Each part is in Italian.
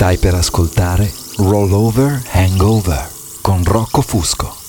Stai per ascoltare Rollover Hangover con Rocco Fusco.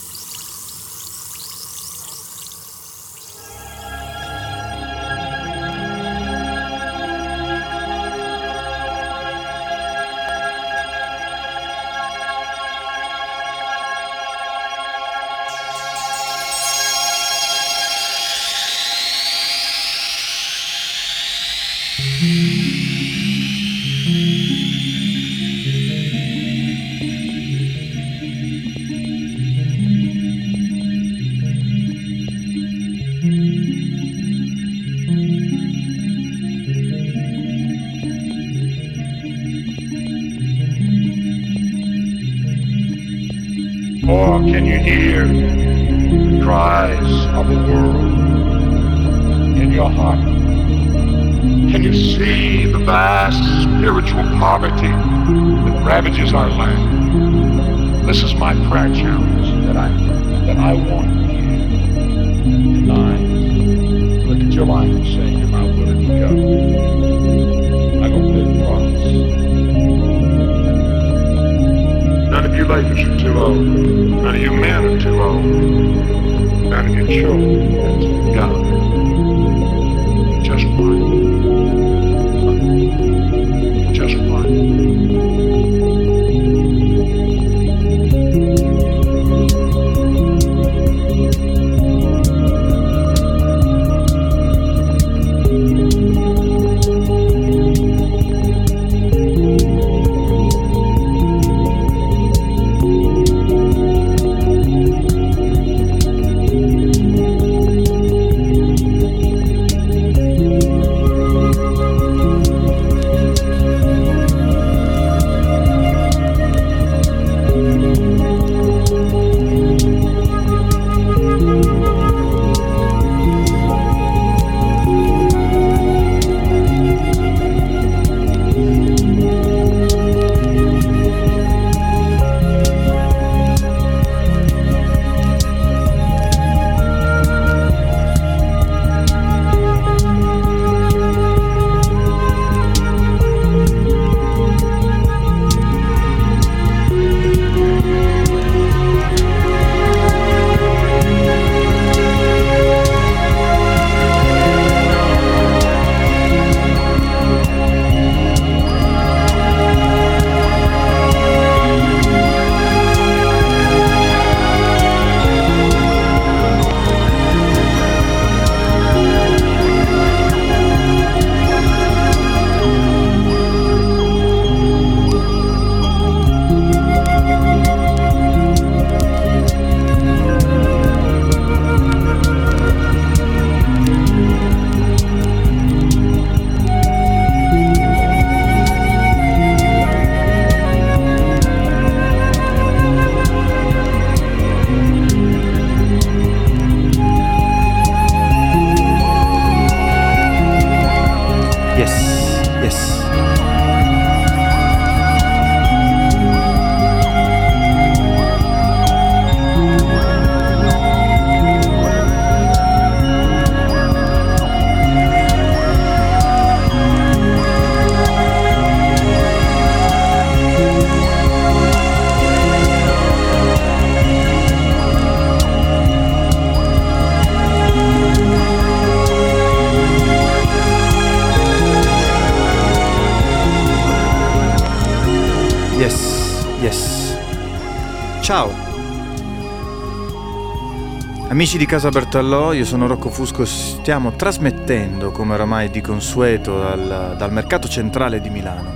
Amici di Casa Bertallò, io sono Rocco Fusco, stiamo trasmettendo, come oramai di consueto, dal, dal mercato centrale di Milano,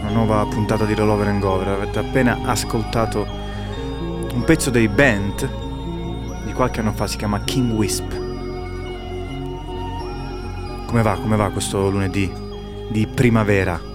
una nuova puntata di Rollover and Gover. Avete appena ascoltato un pezzo dei band di qualche anno fa, si chiama King Wisp. Come va, come va questo lunedì di primavera?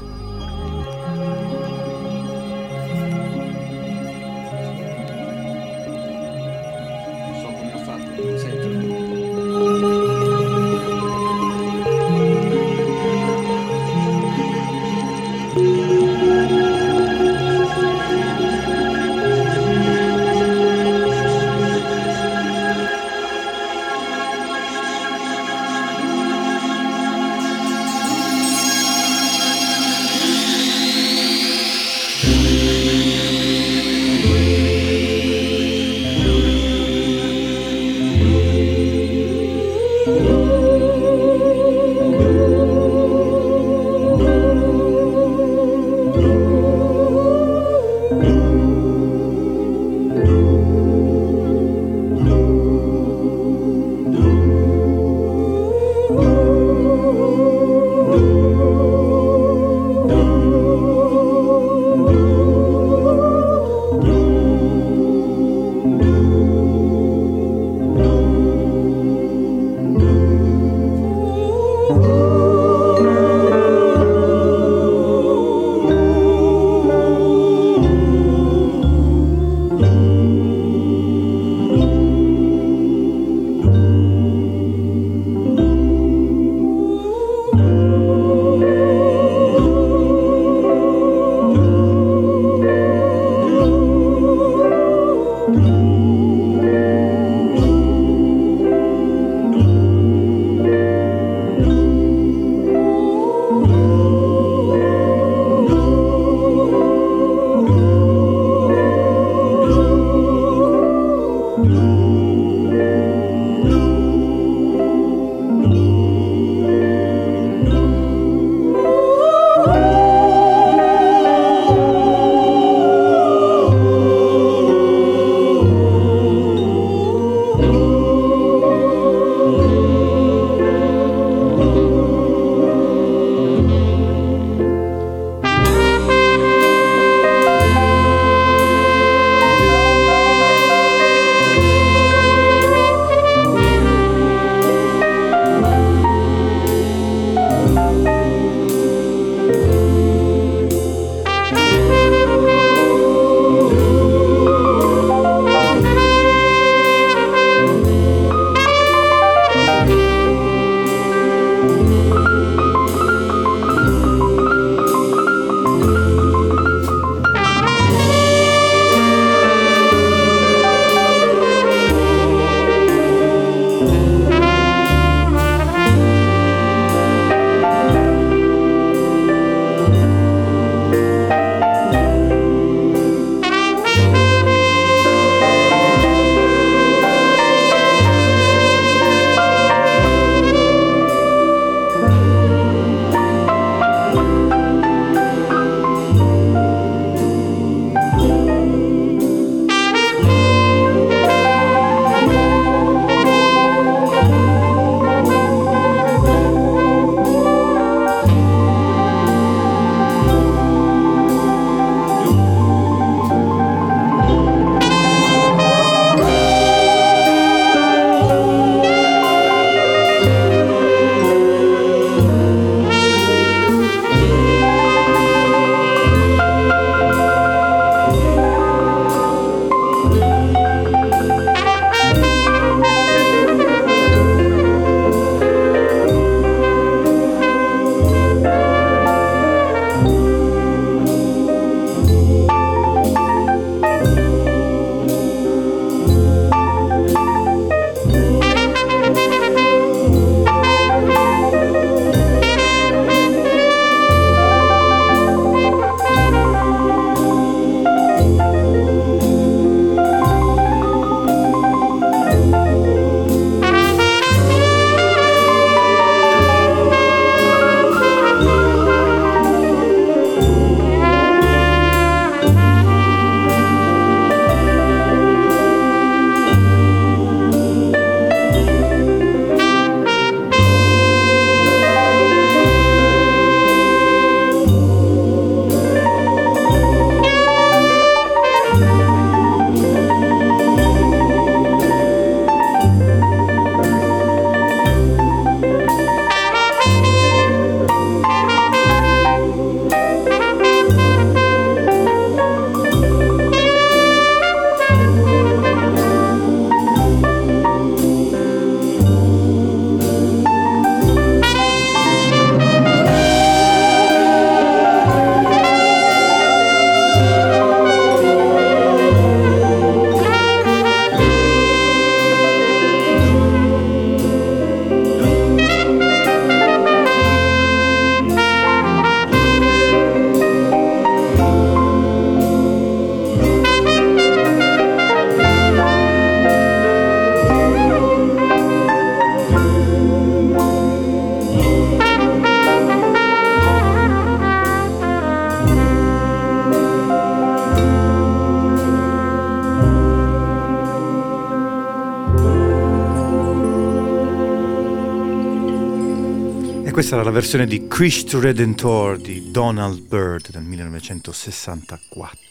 Questa era la versione di Christ Redentor di Donald Byrd del 1964.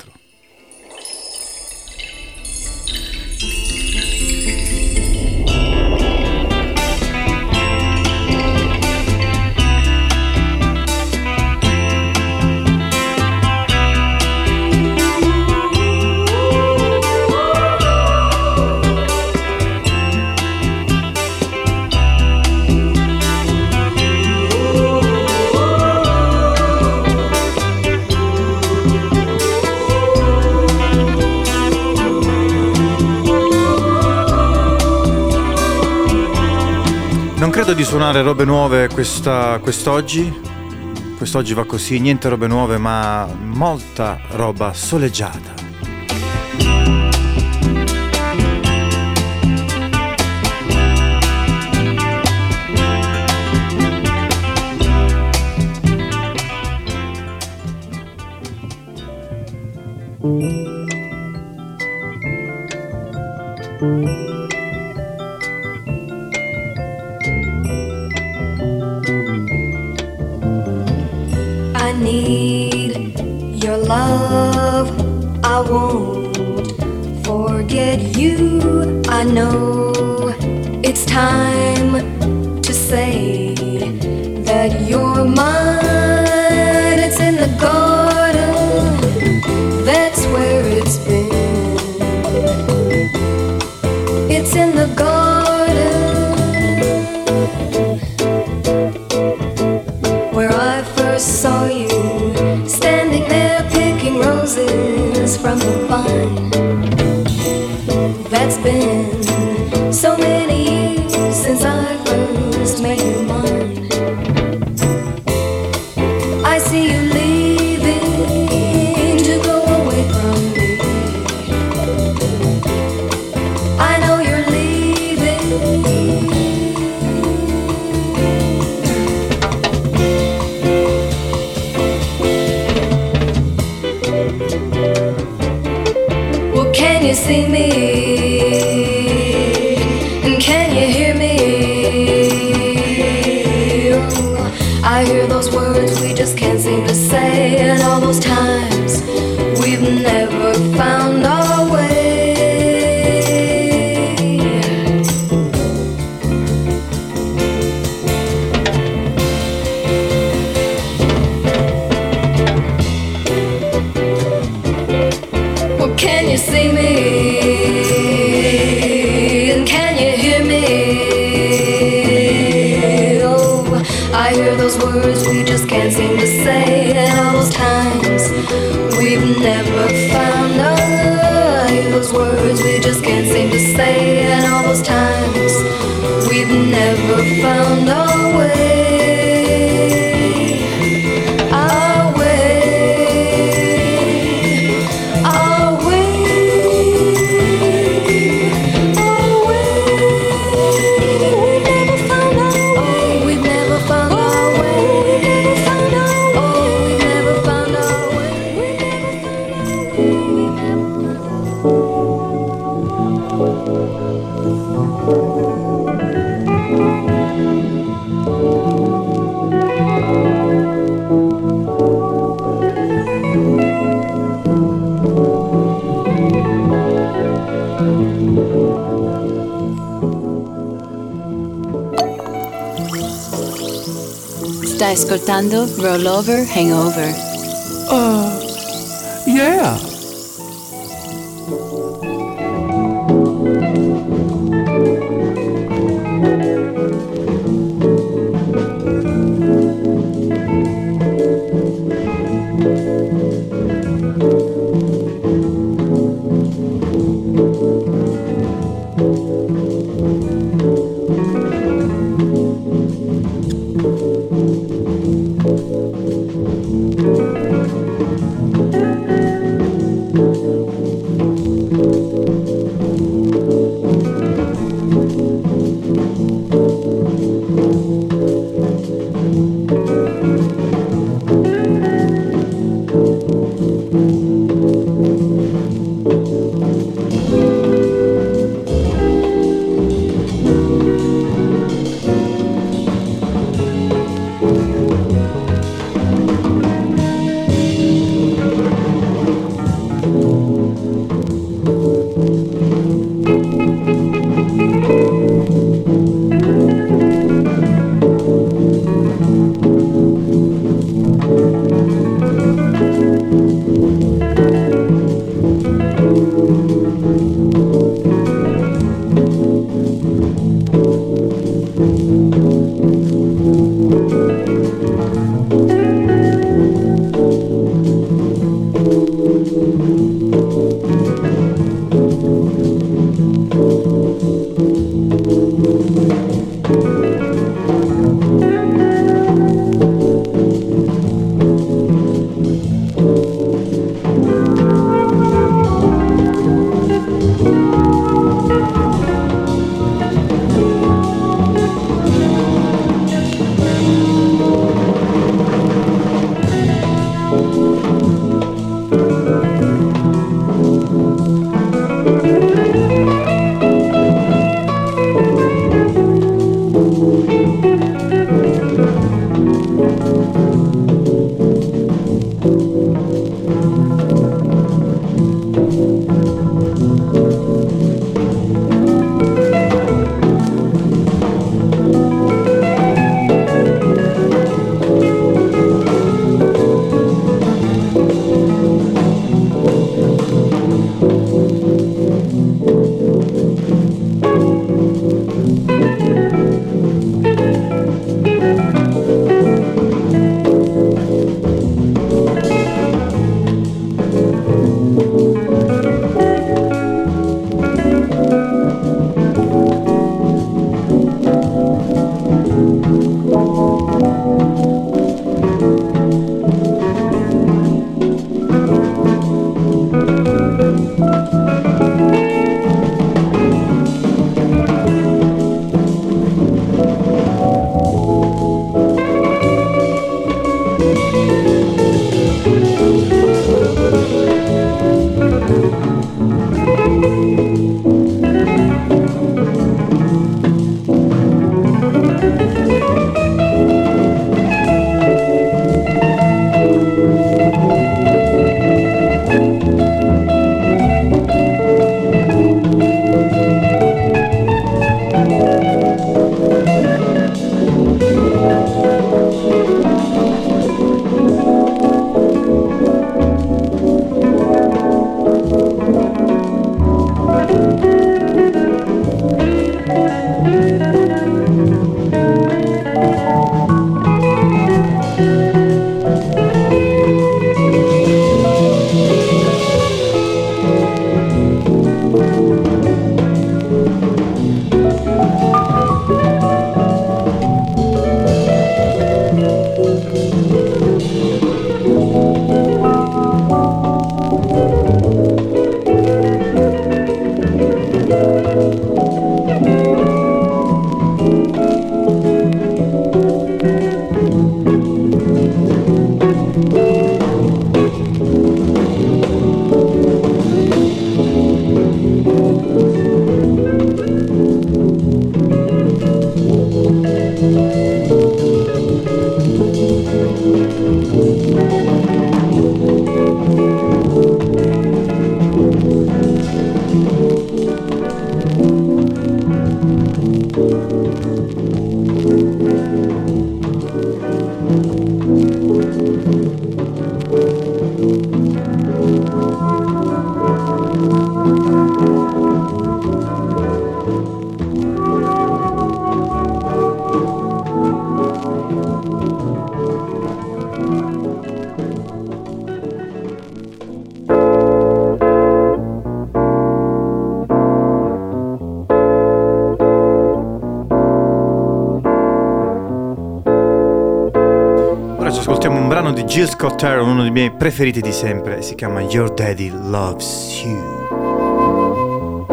Di suonare robe nuove questa, quest'oggi. Quest'oggi va così, niente robe nuove, ma molta roba soleggiata. Ascoltando Rollover Hangover. Uh, yeah. Jill Scott Heron, uno dei miei preferiti di sempre, si chiama Your Daddy Loves You.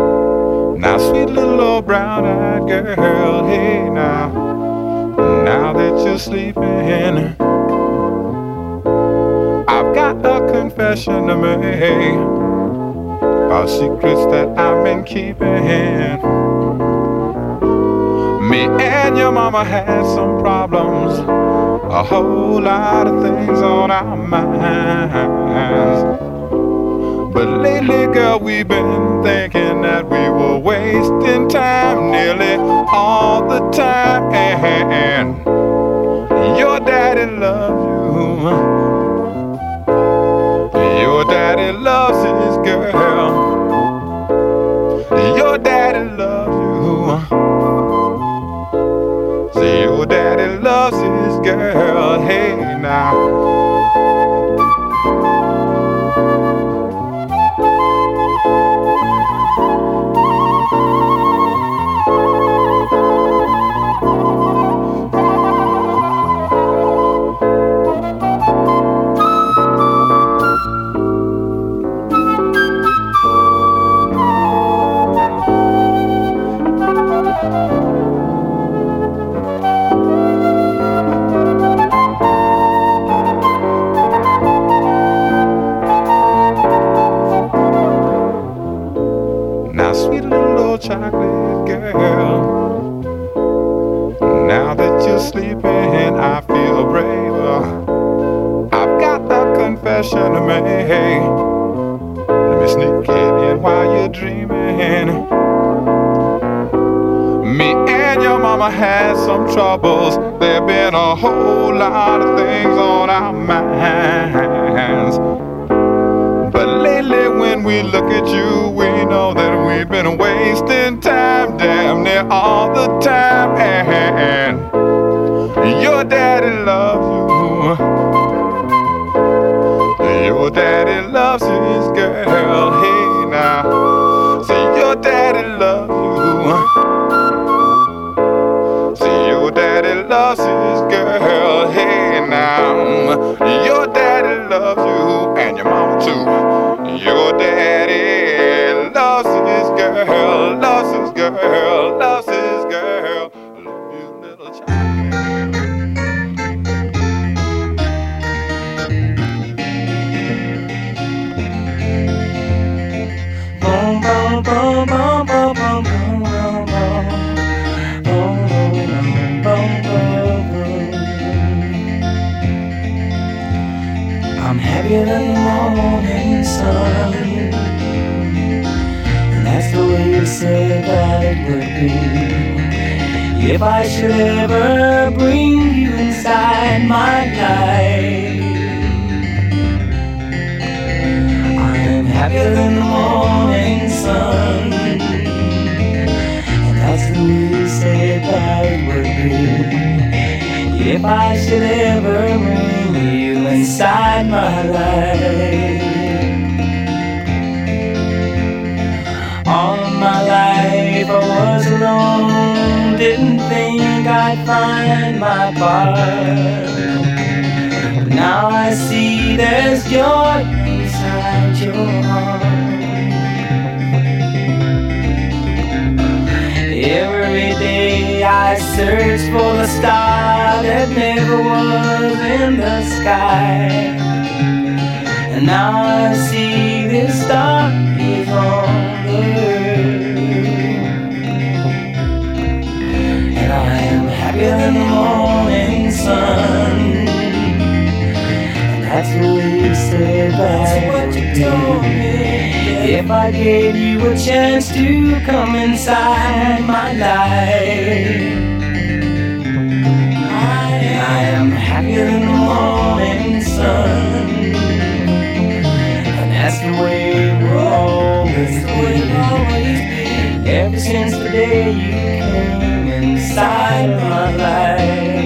Now, sweet little old brown-eyed girl, hey now, now that you're sleeping, I've got a confession to make about secrets that I've been keeping. Me and your mama had some problems. A whole lot of things on our minds. But lately, girl, we've been thinking that we were wasting time nearly all the time. And your daddy loves you. Your daddy loves his girl. Confession to make. Let me sneak in while you're dreaming. Me and your mama had some troubles. There been a whole lot of things on our minds. But lately, when we look at you, we know that we've been wasting time damn near all the time. if I should ever bring you inside my life. I'm happier than the morning sun, and that's the least that would be if I should ever bring you inside my life. far. But now I see there's joy inside your heart. Every day I search for the star that never was in the sky. And now I see this star is on the earth. And I am happier than the morning sun. And that's the way you said back That's what you told me. If I gave you a chance to come inside my life. I am happier than the morning sun. And that's the way it will always be. Ever since the day you came inside my life.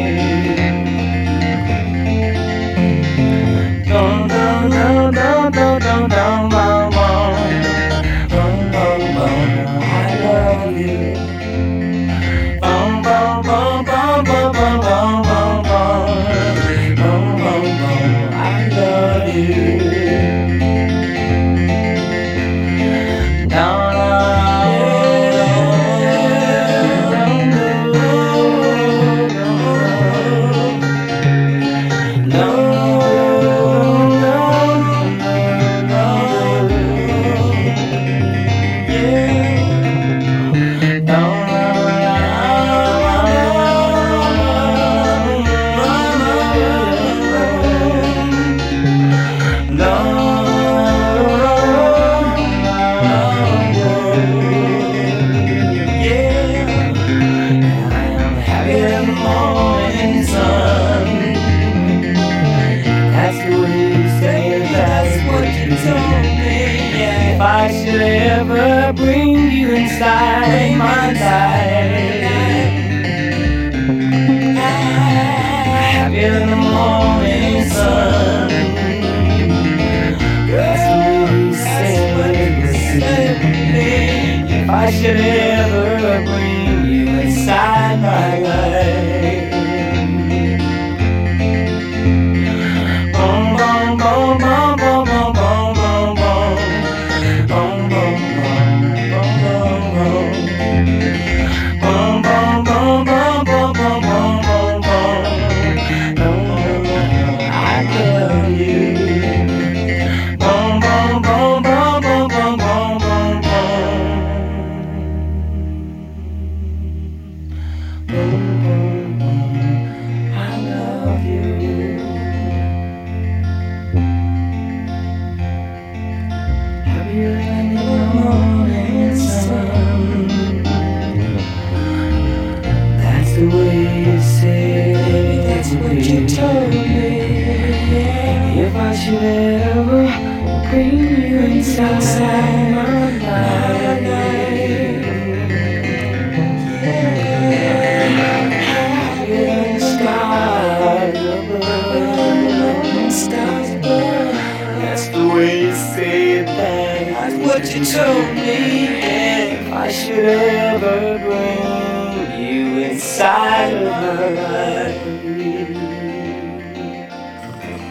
told me if I should ever bring you inside of her.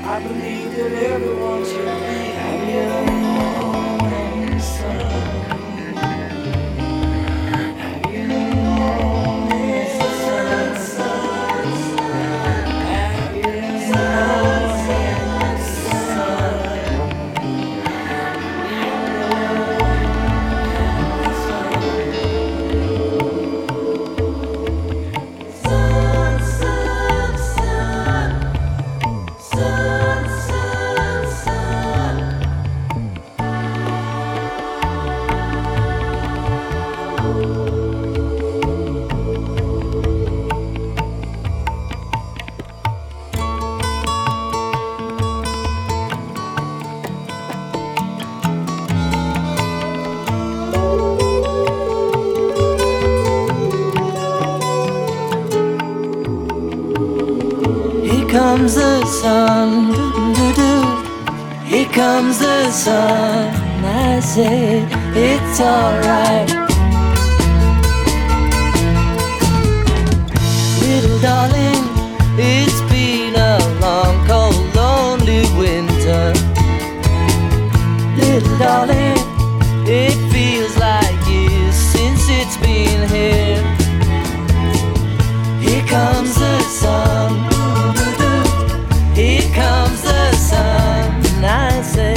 I believe that everyone. else.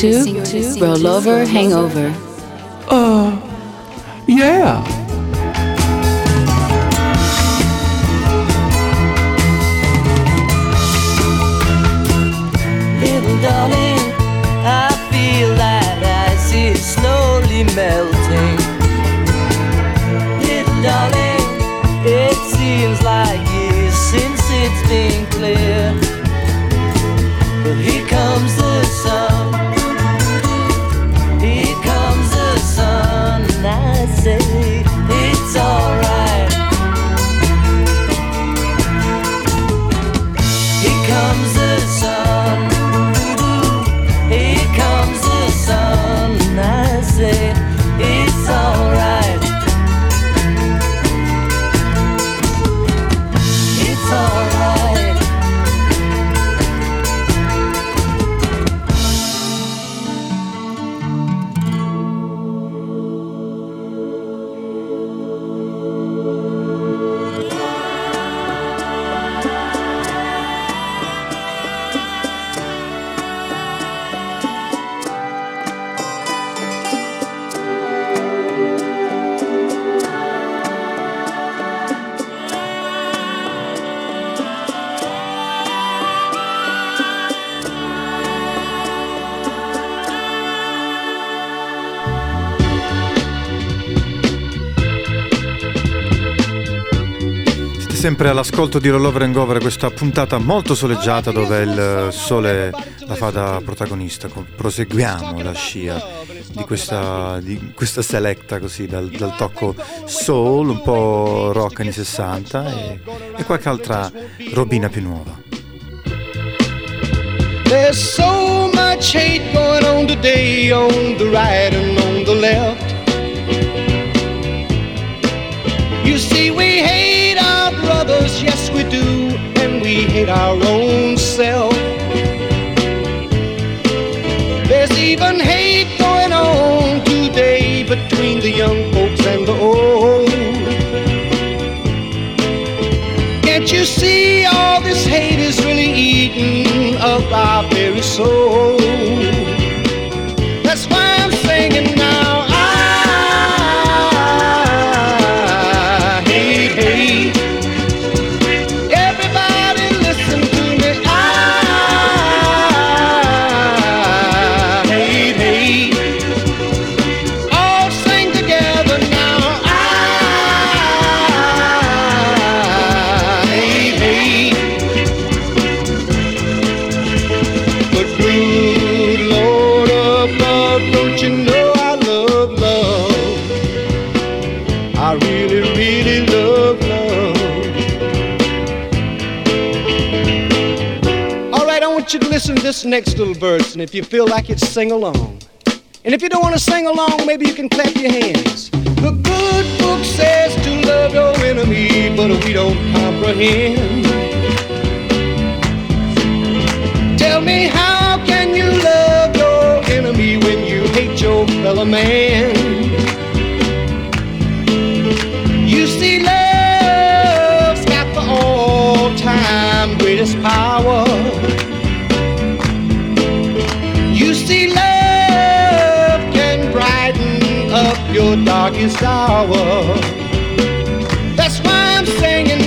to Rollover Hangover. sempre all'ascolto di Rollover and Gover questa puntata molto soleggiata dove il sole la fa da protagonista. Proseguiamo la scia di questa, di questa selecta così, dal, dal, tocco soul, un po' rock anni 60 e, e qualche altra robina più nuova. There's so much hate going on today on the right and on the left. You see, we hate. our brothers, yes we do, and we hate our own self. There's even hate going on today between the young folks and the old. Can't you see all this hate is really eating? next little verse, and if you feel like it, sing along. And if you don't want to sing along, maybe you can clap your hands. The good book says to love your enemy, but we don't comprehend. Tell me, how can you love your enemy when you hate your fellow man? You see, love's got the all-time greatest power. Your darkest hour. That's why I'm singing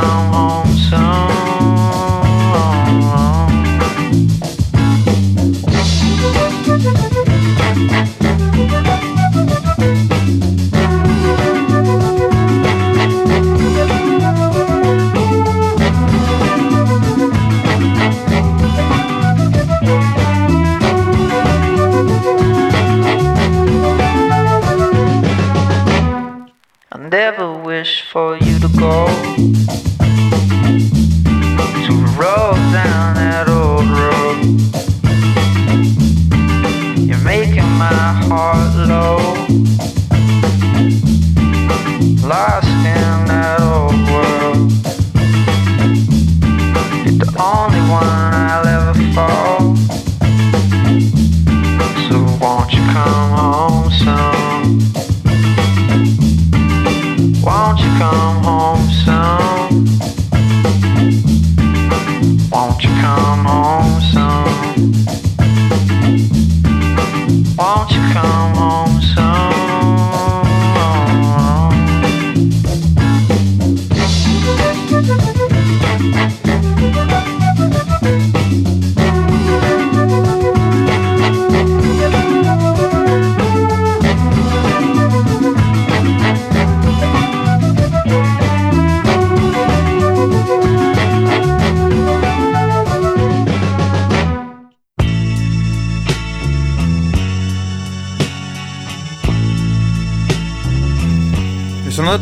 come home soon?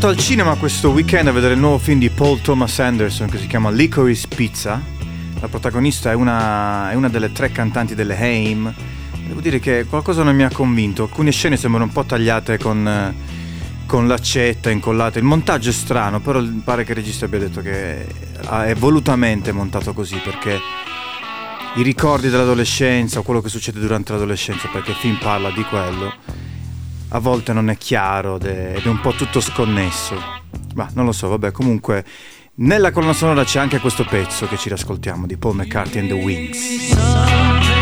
Andato al cinema questo weekend a vedere il nuovo film di Paul Thomas Anderson che si chiama Licorice Pizza. La protagonista è una, è una delle tre cantanti delle Haim. Devo dire che qualcosa non mi ha convinto. Alcune scene sembrano un po' tagliate con, con l'accetta incollata. Il montaggio è strano, però pare che il regista abbia detto che è volutamente montato così perché i ricordi dell'adolescenza o quello che succede durante l'adolescenza, perché il film parla di quello, a volte non è chiaro ed è un po' tutto sconnesso. Ma non lo so, vabbè, comunque nella colonna sonora c'è anche questo pezzo che ci riascoltiamo di Paul McCartney and the Wings.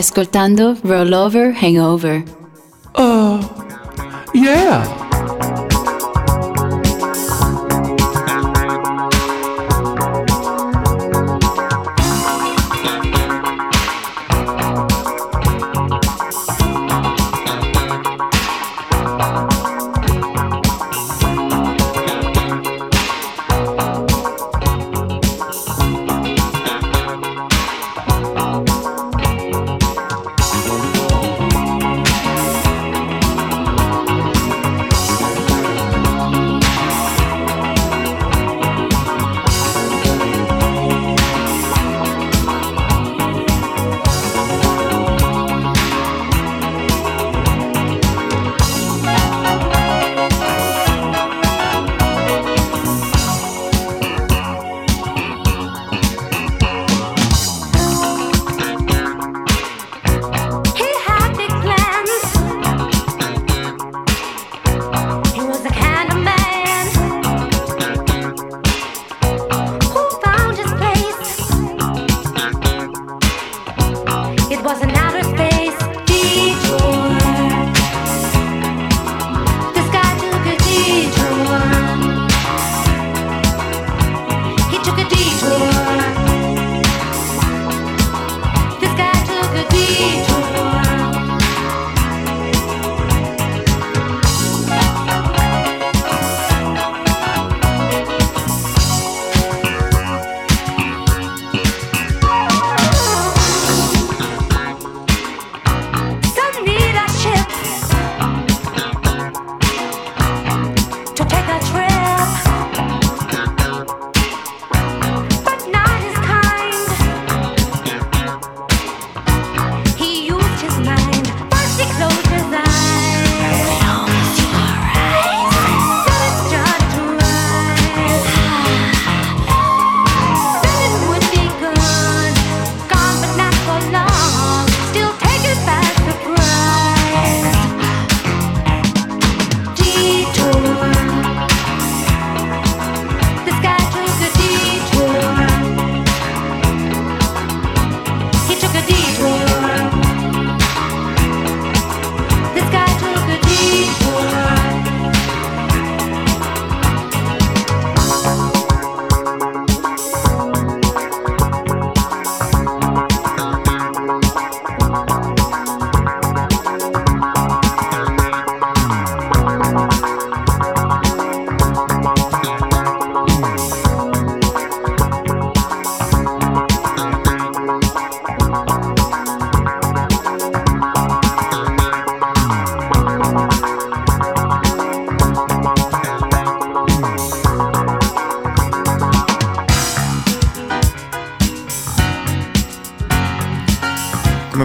Ascoltando Rollover Hangover. Uh, yeah. was another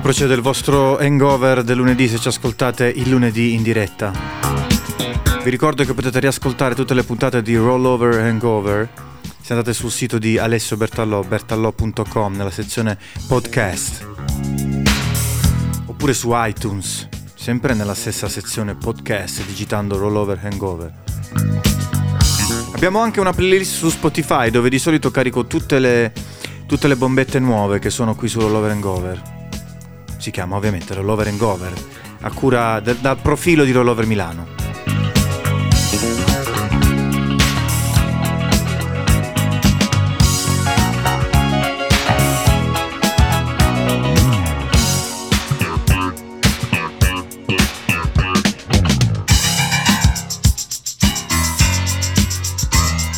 procede il vostro hangover del lunedì se ci ascoltate il lunedì in diretta. Vi ricordo che potete riascoltare tutte le puntate di Rollover Hangover se andate sul sito di Alessio Bertallò, bertallò.com nella sezione podcast. Oppure su iTunes, sempre nella stessa sezione podcast digitando Rollover Hangover. Abbiamo anche una playlist su Spotify dove di solito carico tutte le, tutte le bombette nuove che sono qui su Rollover Hangover. Si chiama ovviamente Rollover Hangover, a cura del- dal profilo di Rollover Milano.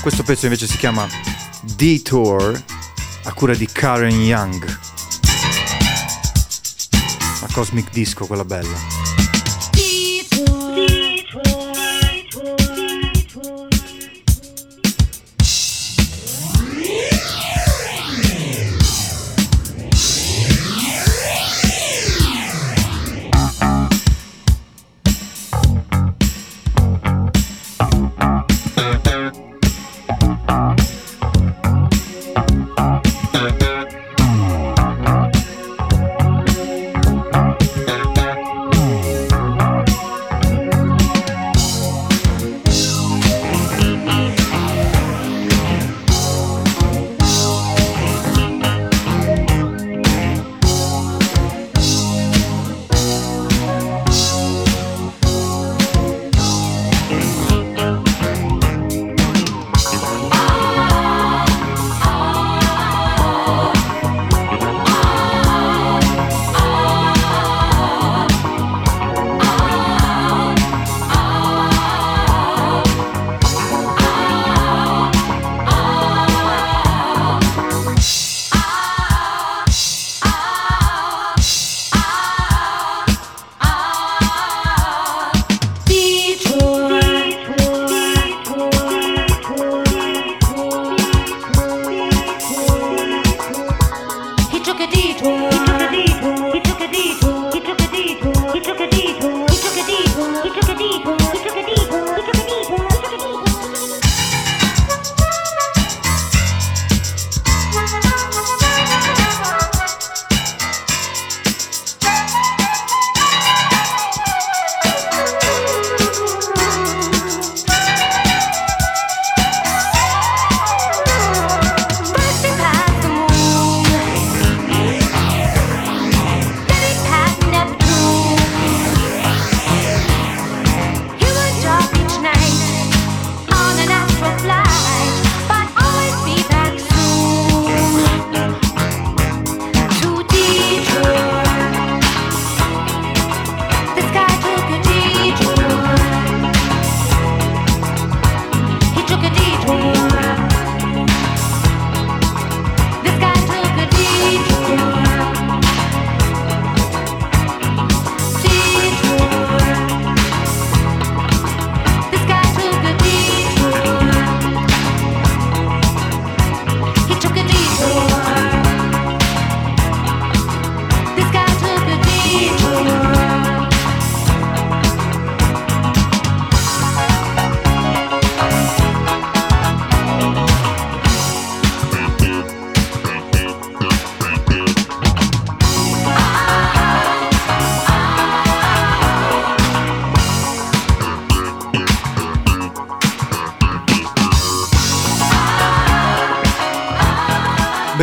Questo pezzo invece si chiama Detour a cura di Karen Young. Cosmic Disco, quella bella.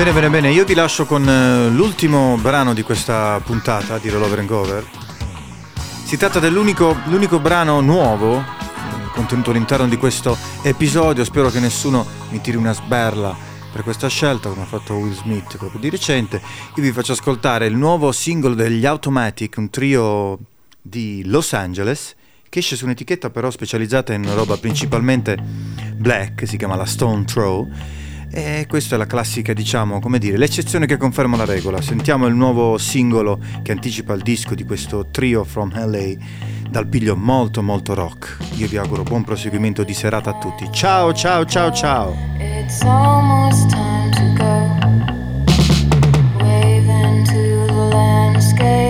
Bene, bene, bene, io vi lascio con eh, l'ultimo brano di questa puntata di Rollover and Cover. Si tratta dell'unico l'unico brano nuovo contenuto all'interno di questo episodio. Spero che nessuno mi tiri una sberla per questa scelta, come ha fatto Will Smith proprio di recente. Io vi faccio ascoltare il nuovo singolo degli Automatic, un trio di Los Angeles, che esce su un'etichetta però specializzata in roba principalmente black, si chiama la Stone Throw. E questa è la classica, diciamo, come dire, l'eccezione che conferma la regola. Sentiamo il nuovo singolo che anticipa il disco di questo trio from LA dal piglio molto molto rock. Io vi auguro buon proseguimento di serata a tutti. Ciao ciao ciao ciao! It's almost time to go. Wave into the landscape.